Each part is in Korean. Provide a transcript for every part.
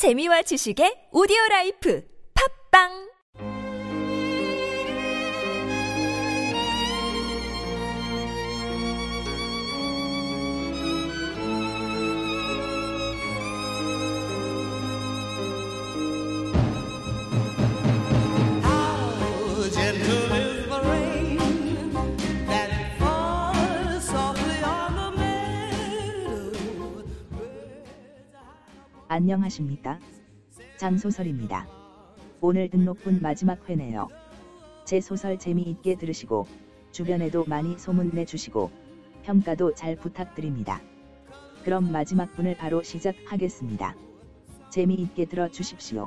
재미와 지식의 오디오 라이프. 팝빵 안녕하십니까? 장소설입니다. 오늘 등록분 마지막 회네요. 제 소설 재미있게 들으시고 주변에도 많이 소문내 주시고 평가도 잘 부탁드립니다. 그럼 마지막 분을 바로 시작하겠습니다. 재미있게 들어 주십시오.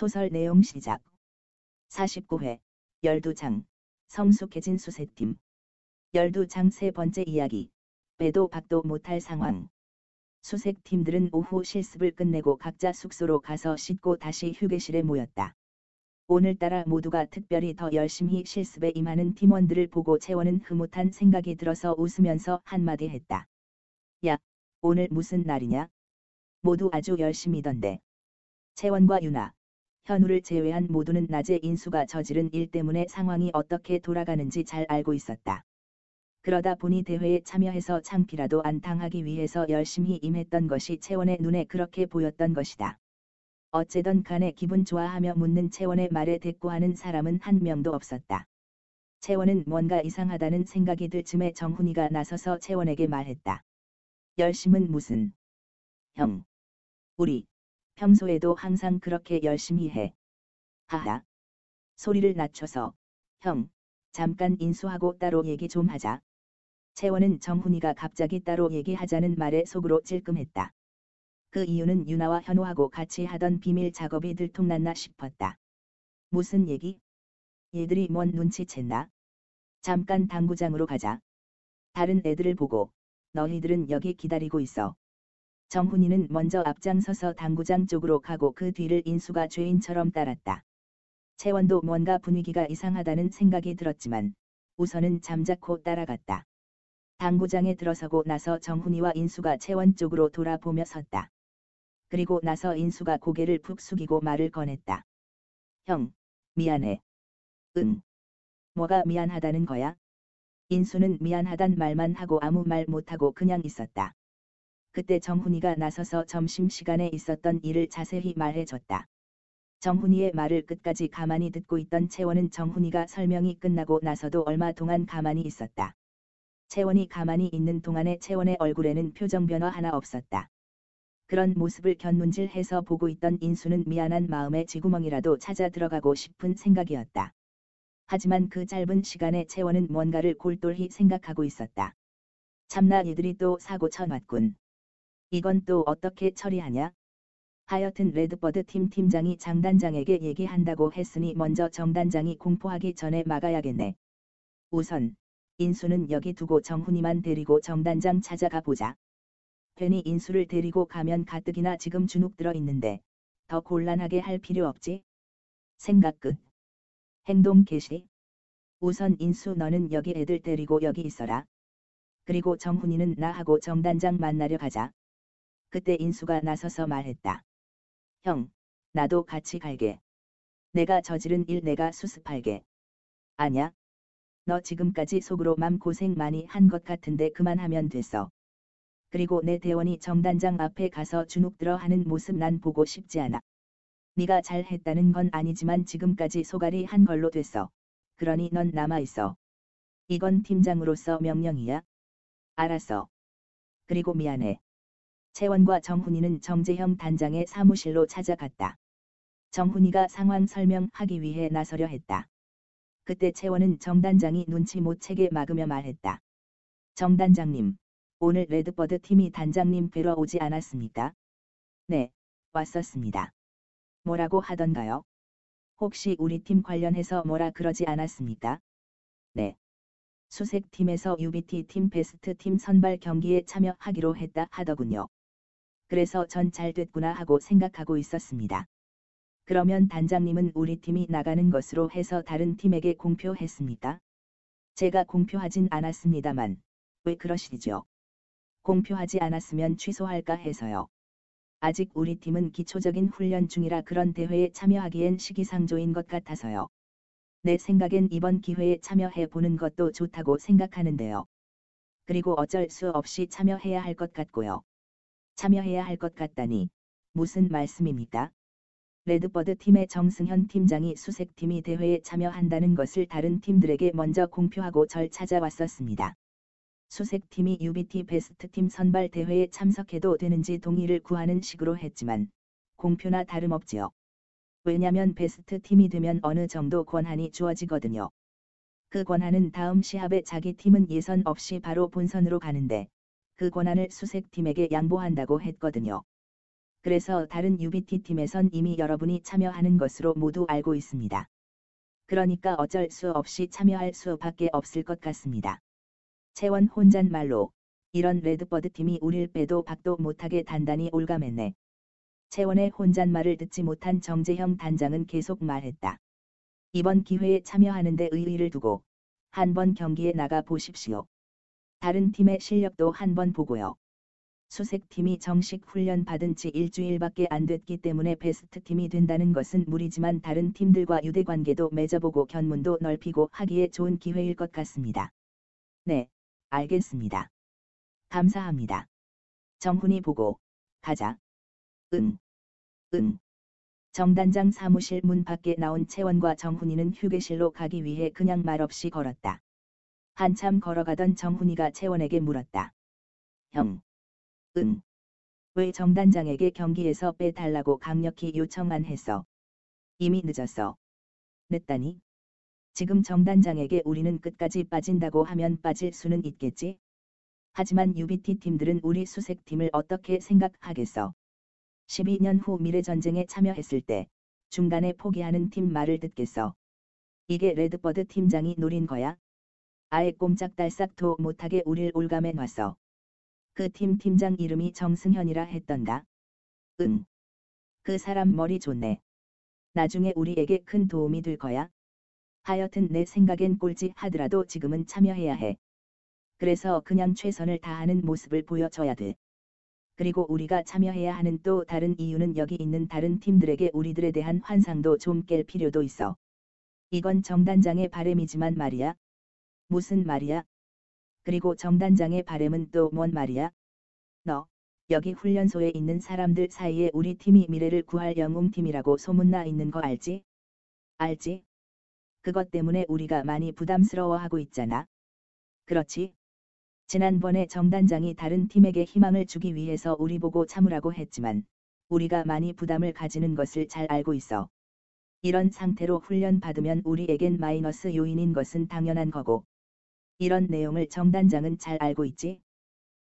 소설 내용 시작. 49회 12장 성숙해진 수세팀 12장 세 번째 이야기 빼도 박도 못할 상황 수색팀들은 오후 실습을 끝내고 각자 숙소로 가서 씻고 다시 휴게실에 모였다. 오늘따라 모두가 특별히 더 열심히 실습에 임하는 팀원들을 보고 채원은 흐뭇한 생각이 들어서 웃으면서 한마디 했다. 야, 오늘 무슨 날이냐? 모두 아주 열심히던데. 채원과 유나, 현우를 제외한 모두는 낮에 인수가 저지른 일 때문에 상황이 어떻게 돌아가는지 잘 알고 있었다. 그러다 보니 대회에 참여해서 창피라도 안 당하기 위해서 열심히 임했던 것이 채원의 눈에 그렇게 보였던 것이다. 어째든 간에 기분 좋아하며 묻는 채원의 말에 대꾸하는 사람은 한 명도 없었다. 채원은 뭔가 이상하다는 생각이 들 즈음에 정훈이가 나서서 채원에게 말했다. 열심은 무슨? 형. 우리. 평소에도 항상 그렇게 열심히 해. 하하. 소리를 낮춰서, 형, 잠깐 인수하고 따로 얘기 좀 하자. 채원은 정훈이가 갑자기 따로 얘기하자는 말에 속으로 찔끔했다. 그 이유는 유나와 현우하고 같이 하던 비밀 작업이 들통났나 싶었다. 무슨 얘기? 얘들이 뭔 눈치챘나? 잠깐 당구장으로 가자. 다른 애들을 보고, 너희들은 여기 기다리고 있어. 정훈이는 먼저 앞장서서 당구장 쪽으로 가고 그 뒤를 인수가 죄인처럼 따랐다. 채원도 뭔가 분위기가 이상하다는 생각이 들었지만 우선은 잠자코 따라갔다. 당구장에 들어서고 나서 정훈이와 인수가 채원 쪽으로 돌아보며 섰다. 그리고 나서 인수가 고개를 푹 숙이고 말을 꺼냈다. 형, 미안해. 응. 뭐가 미안하다는 거야? 인수는 미안하단 말만 하고 아무 말 못하고 그냥 있었다. 그때 정훈이가 나서서 점심시간에 있었던 일을 자세히 말해줬다. 정훈이의 말을 끝까지 가만히 듣고 있던 채원은 정훈이가 설명이 끝나고 나서도 얼마 동안 가만히 있었다. 채원이 가만히 있는 동안에 채원의 얼굴에는 표정 변화 하나 없었다. 그런 모습을 곁눈질해서 보고 있던 인수는 미안한 마음에 쥐구멍이라도 찾아 들어가고 싶은 생각이었다. 하지만 그 짧은 시간에 채원은 뭔가를 골똘히 생각하고 있었다. 참나 이들이 또 사고 쳐놨군. 이건 또 어떻게 처리하냐? 하여튼 레드버드 팀 팀장이 정단장에게 얘기한다고 했으니 먼저 정단장이 공포하기 전에 막아야겠네. 우선 인수는 여기 두고 정훈이만 데리고 정단장 찾아가 보자. 괜히 인수를 데리고 가면 가뜩이나 지금 주눅 들어 있는데 더 곤란하게 할 필요 없지? 생각 끝. 행동 개시. 우선 인수 너는 여기 애들 데리고 여기 있어라. 그리고 정훈이는 나하고 정단장 만나려 가자. 그때 인수가 나서서 말했다. 형, 나도 같이 갈게. 내가 저지른 일 내가 수습할게. 아냐? 너 지금까지 속으로 맘 고생 많이 한 것 같은데 그만하면 됐어. 그리고 내 대원이 정단장 앞에 가서 주눅 들어 하는 모습 난 보고 싶지 않아. 네가 잘했다는 건 아니지만 지금까지 소갈이 한 걸로 됐어. 그러니 넌 남아있어. 이건 팀장으로서 명령이야. 알았어. 그리고 미안해. 채원과 정훈이는 정재형 단장의 사무실로 찾아갔다. 정훈이가 상황 설명하기 위해 나서려 했다. 그때 채원은 정단장이 눈치 못 채게 막으며 말했다. 정단장님, 오늘 레드버드 팀이 단장님 뵈러 오지 않았습니까? 네, 왔었습니다. 뭐라고 하던가요? 혹시 우리 팀 관련해서 뭐라 그러지 않았습니까? 네. 수색팀에서 UBT 팀 베스트 팀 선발 경기에 참여하기로 했다 하더군요. 그래서 전 잘 됐구나 하고 생각하고 있었습니다. 그러면 단장님은 우리 팀이 나가는 것으로 해서 다른 팀에게 공표했습니까? 제가 공표하진 않았습니다만, 왜 그러시죠? 공표하지 않았으면 취소할까 해서요. 아직 우리 팀은 기초적인 훈련 중이라 그런 대회에 참여하기엔 시기상조인 것 같아서요. 내 생각엔 이번 기회에 참여해 보는 것도 좋다고 생각하는데요. 그리고 어쩔 수 없이 참여해야 할 것 같고요. 참여해야 할 것 같다니 무슨 말씀입니까? 레드버드 팀의 정승현 팀장이 수색팀이 대회에 참여한다는 것을 다른 팀들에게 먼저 공표하고 절 찾아왔었습니다. 수색팀이 UBT 베스트 팀 선발 대회에 참석해도 되는지 동의를 구하는 식으로 했지만 공표나 다름없지요. 왜냐면 베스트 팀이 되면 어느 정도 권한이 주어지거든요. 그 권한은 다음 시합에 자기 팀은 예선 없이 바로 본선으로 가는데 그 권한을 수색팀에게 양보한다고 했거든요. 그래서 다른 UBT 팀에선 이미 여러분이 참여하는 것으로 모두 알고 있습니다. 그러니까 어쩔 수 없이 참여할 수밖에 없을 것 같습니다. 채원 혼잣말로 이런 레드버드 팀이 우릴 빼도 박도 못하게 단단히 옭아맸네. 채원의 혼잣말을 듣지 못한 정재형 단장은 계속 말했다. 이번 기회에 참여하는데 의의를 두고 한 번 경기에 나가 보십시오. 다른 팀의 실력도 한번 보고요. 수색팀이 정식 훈련 받은 지 일주일밖에 안 됐기 때문에 베스트 팀이 된다는 것은 무리지만 다른 팀들과 유대 관계도 맺어보고 견문도 넓히고 하기에 좋은 기회일 것 같습니다. 네, 알겠습니다. 감사합니다. 정훈이 보고, 가자. 응. 응. 정단장 사무실 문 밖에 나온 채원과 정훈이는 휴게실로 가기 위해 그냥 말없이 걸었다. 한참 걸어가던 정훈이가 채원에게 물었다. 형. 응. 왜 정단장에게 경기에서 빼달라고 강력히 요청 안 했어? 이미 늦었어. 늦다니? 지금 정단장에게 우리는 끝까지 빠진다고 하면 빠질 수는 있겠지? 하지만 UBT 팀들은 우리 수색팀을 어떻게 생각하겠어? 12년 후 미래전쟁에 참여했을 때 중간에 포기하는 팀 말을 듣겠어. 이게 레드버드 팀장이 노린 거야? 아예 꼼짝달싹도 못하게 우릴 옭아매 놨어. 그 팀 팀장 이름이 정승현이라 했던가? 응. 그 사람 머리 좋네. 나중에 우리에게 큰 도움이 될 거야. 하여튼 내 생각엔 꼴찌 하더라도 지금은 참여해야 해. 그래서 그냥 최선을 다하는 모습을 보여줘야 돼. 그리고 우리가 참여해야 하는 또 다른 이유는 여기 있는 다른 팀들에게 우리들에 대한 환상도 좀 깰 필요도 있어. 이건 정단장의 바램이지만 말이야. 무슨 말이야? 그리고 정단장의 바램은 또 뭔 말이야? 너, 여기 훈련소에 있는 사람들 사이에 우리 팀이 미래를 구할 영웅팀이라고 소문나 있는 거 알지? 알지? 그것 때문에 우리가 많이 부담스러워하고 있잖아. 그렇지? 지난번에 정단장이 다른 팀에게 희망을 주기 위해서 우리 보고 참으라고 했지만, 우리가 많이 부담을 가지는 것을 잘 알고 있어. 이런 상태로 훈련 받으면 우리에겐 마이너스 요인인 것은 당연한 거고. 이런 내용을 정단장은 잘 알고 있지?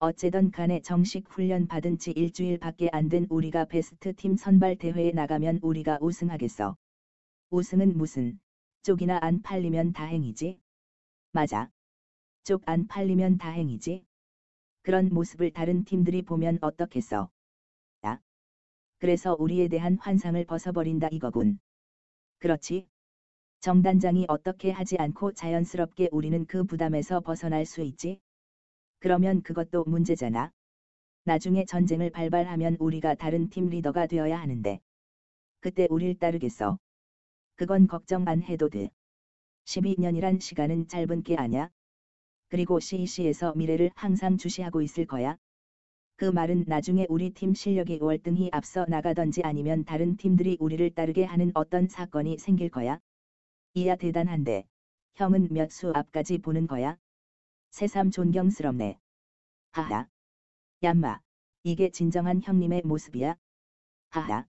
어째든 간에 정식 훈련 받은 지 일주일 밖에 안 된 우리가 베스트 팀 선발 대회에 나가면 우리가 우승하겠어. 우승은 무슨, 쪽이나 안 팔리면 다행이지? 맞아. 쪽 안 팔리면 다행이지. 그런 모습을 다른 팀들이 보면 어떻겠어? 야. 그래서 우리에 대한 환상을 벗어버린다 이거군. 그렇지. 정단장이 어떻게 하지 않고 자연스럽게 우리는 그 부담에서 벗어날 수 있지? 그러면 그것도 문제잖아. 나중에 전쟁을 발발하면 우리가 다른 팀 리더가 되어야 하는데. 그때 우릴 따르겠어. 그건 걱정 안 해도 돼. 12년이란 시간은 짧은 게 아냐? 그리고 CEC에서 미래를 항상 주시하고 있을 거야. 그 말은 나중에 우리 팀 실력이 월등히 앞서 나가던지 아니면 다른 팀들이 우리를 따르게 하는 어떤 사건이 생길 거야. 이야 대단한데. 형은 몇 수 앞까지 보는 거야? 새삼 존경스럽네. 하하. 얌마. 이게 진정한 형님의 모습이야? 하하.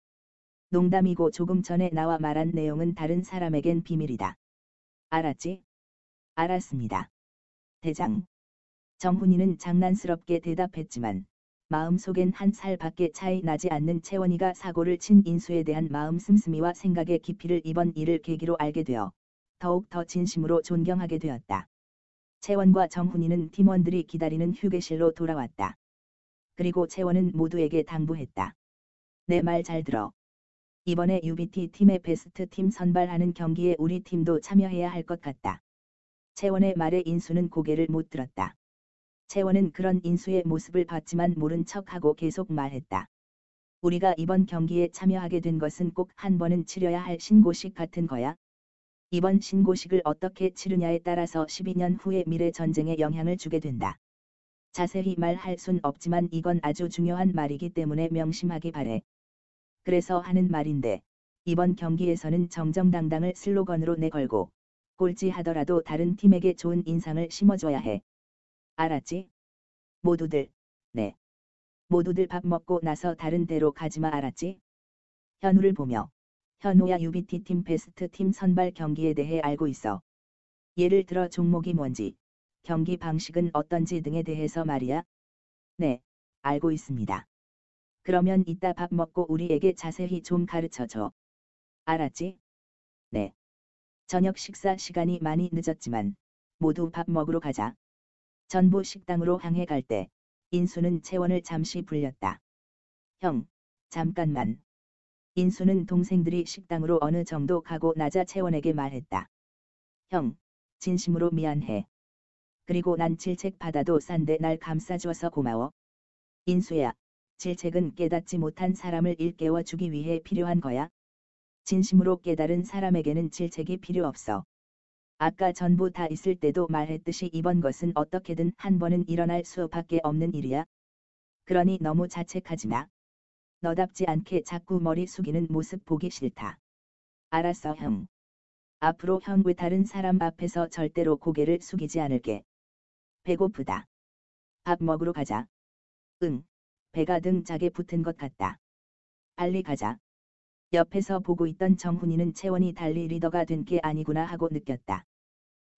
농담이고 조금 전에 나와 말한 내용은 다른 사람에겐 비밀이다. 알았지? 알았습니다. 대장. 정훈이는 장난스럽게 대답했지만 마음속엔 한 살밖에 차이 나지 않는 채원이가 사고를 친 인수에 대한 마음 씀씀이와 생각의 깊이를 이번 일을 계기로 알게 되어 더욱 더 진심으로 존경하게 되었다. 채원과 정훈이는 팀원들이 기다리는 휴게실로 돌아왔다. 그리고 채원은 모두에게 당부했다. 내 말 잘 들어. 이번에 UBT 팀의 베스트 팀 선발하는 경기에 우리 팀도 참여해야 할 것 같다. 채원의 말에 인수는 고개를 못 들었다. 채원은 그런 인수의 모습을 봤지만 모른 척하고 계속 말했다. 우리가 이번 경기에 참여하게 된 것은 꼭 한 번은 치려야 할 신고식 같은 거야. 이번 신고식을 어떻게 치르냐에 따라서 12년 후의 미래 전쟁에 영향을 주게 된다. 자세히 말할 순 없지만 이건 아주 중요한 말이기 때문에 명심하기 바래. 그래서 하는 말인데, 이번 경기에서는 정정당당을 슬로건으로 내걸고, 꼴찌하더라도 다른 팀에게 좋은 인상을 심어줘야 해. 알았지? 모두들, 네. 모두들 밥 먹고 나서 다른 데로 가지마 알았지? 현우를 보며, 현우야 UBT 팀 베스트 팀 선발 경기에 대해 알고 있어. 예를 들어 종목이 뭔지, 경기 방식은 어떤지 등에 대해서 말이야. 네, 알고 있습니다. 그러면 이따 밥 먹고 우리에게 자세히 좀 가르쳐 줘. 알았지? 네. 저녁 식사 시간이 많이 늦었지만 모두 밥 먹으러 가자. 전부 식당으로 향해 갈 때 인수는 채원을 잠시 불렸다. 형, 잠깐만. 인수는 동생들이 식당으로 어느 정도 가고 나자 채원에게 말했다. 형, 진심으로 미안해. 그리고 난 질책 받아도 싼데 날 감싸줘서 고마워. 인수야, 질책은 깨닫지 못한 사람을 일깨워 주기 위해 필요한 거야. 진심으로 깨달은 사람에게는 질책이 필요 없어. 아까 전부 다 있을 때도 말했듯이 이번 것은 어떻게든 한 번은 일어날 수밖에 없는 일이야. 그러니 너무 자책하지 마. 너답지 않게 자꾸 머리 숙이는 모습 보기 싫다. 알았어 형. 앞으로 형 왜 다른 사람 앞에서 절대로 고개를 숙이지 않을게. 배고프다. 밥 먹으러 가자. 응. 배가 등짝에 붙은 것 같다. 빨리 가자. 옆에서 보고 있던 정훈이는 채원이 달리 리더가 된 게 아니구나 하고 느꼈다.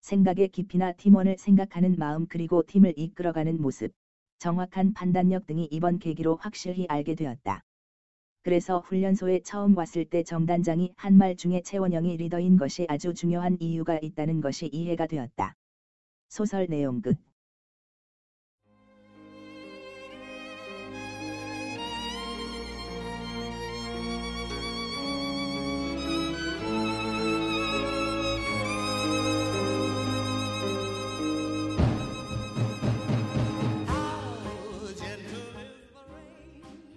생각의 깊이나 팀원을 생각하는 마음 그리고 팀을 이끌어가는 모습, 정확한 판단력 등이 이번 계기로 확실히 알게 되었다. 그래서 훈련소에 처음 왔을 때 정단장이 한 말 중에 채원형이 리더인 것이 아주 중요한 이유가 있다는 것이 이해가 되었다. 소설 내용 끝.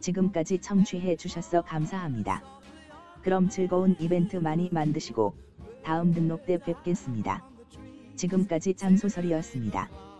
지금까지 청취해 주셔서 감사합니다. 그럼 즐거운 이벤트 많이 만드시고 다음 등록 때 뵙겠습니다. 지금까지 장소설이었습니다.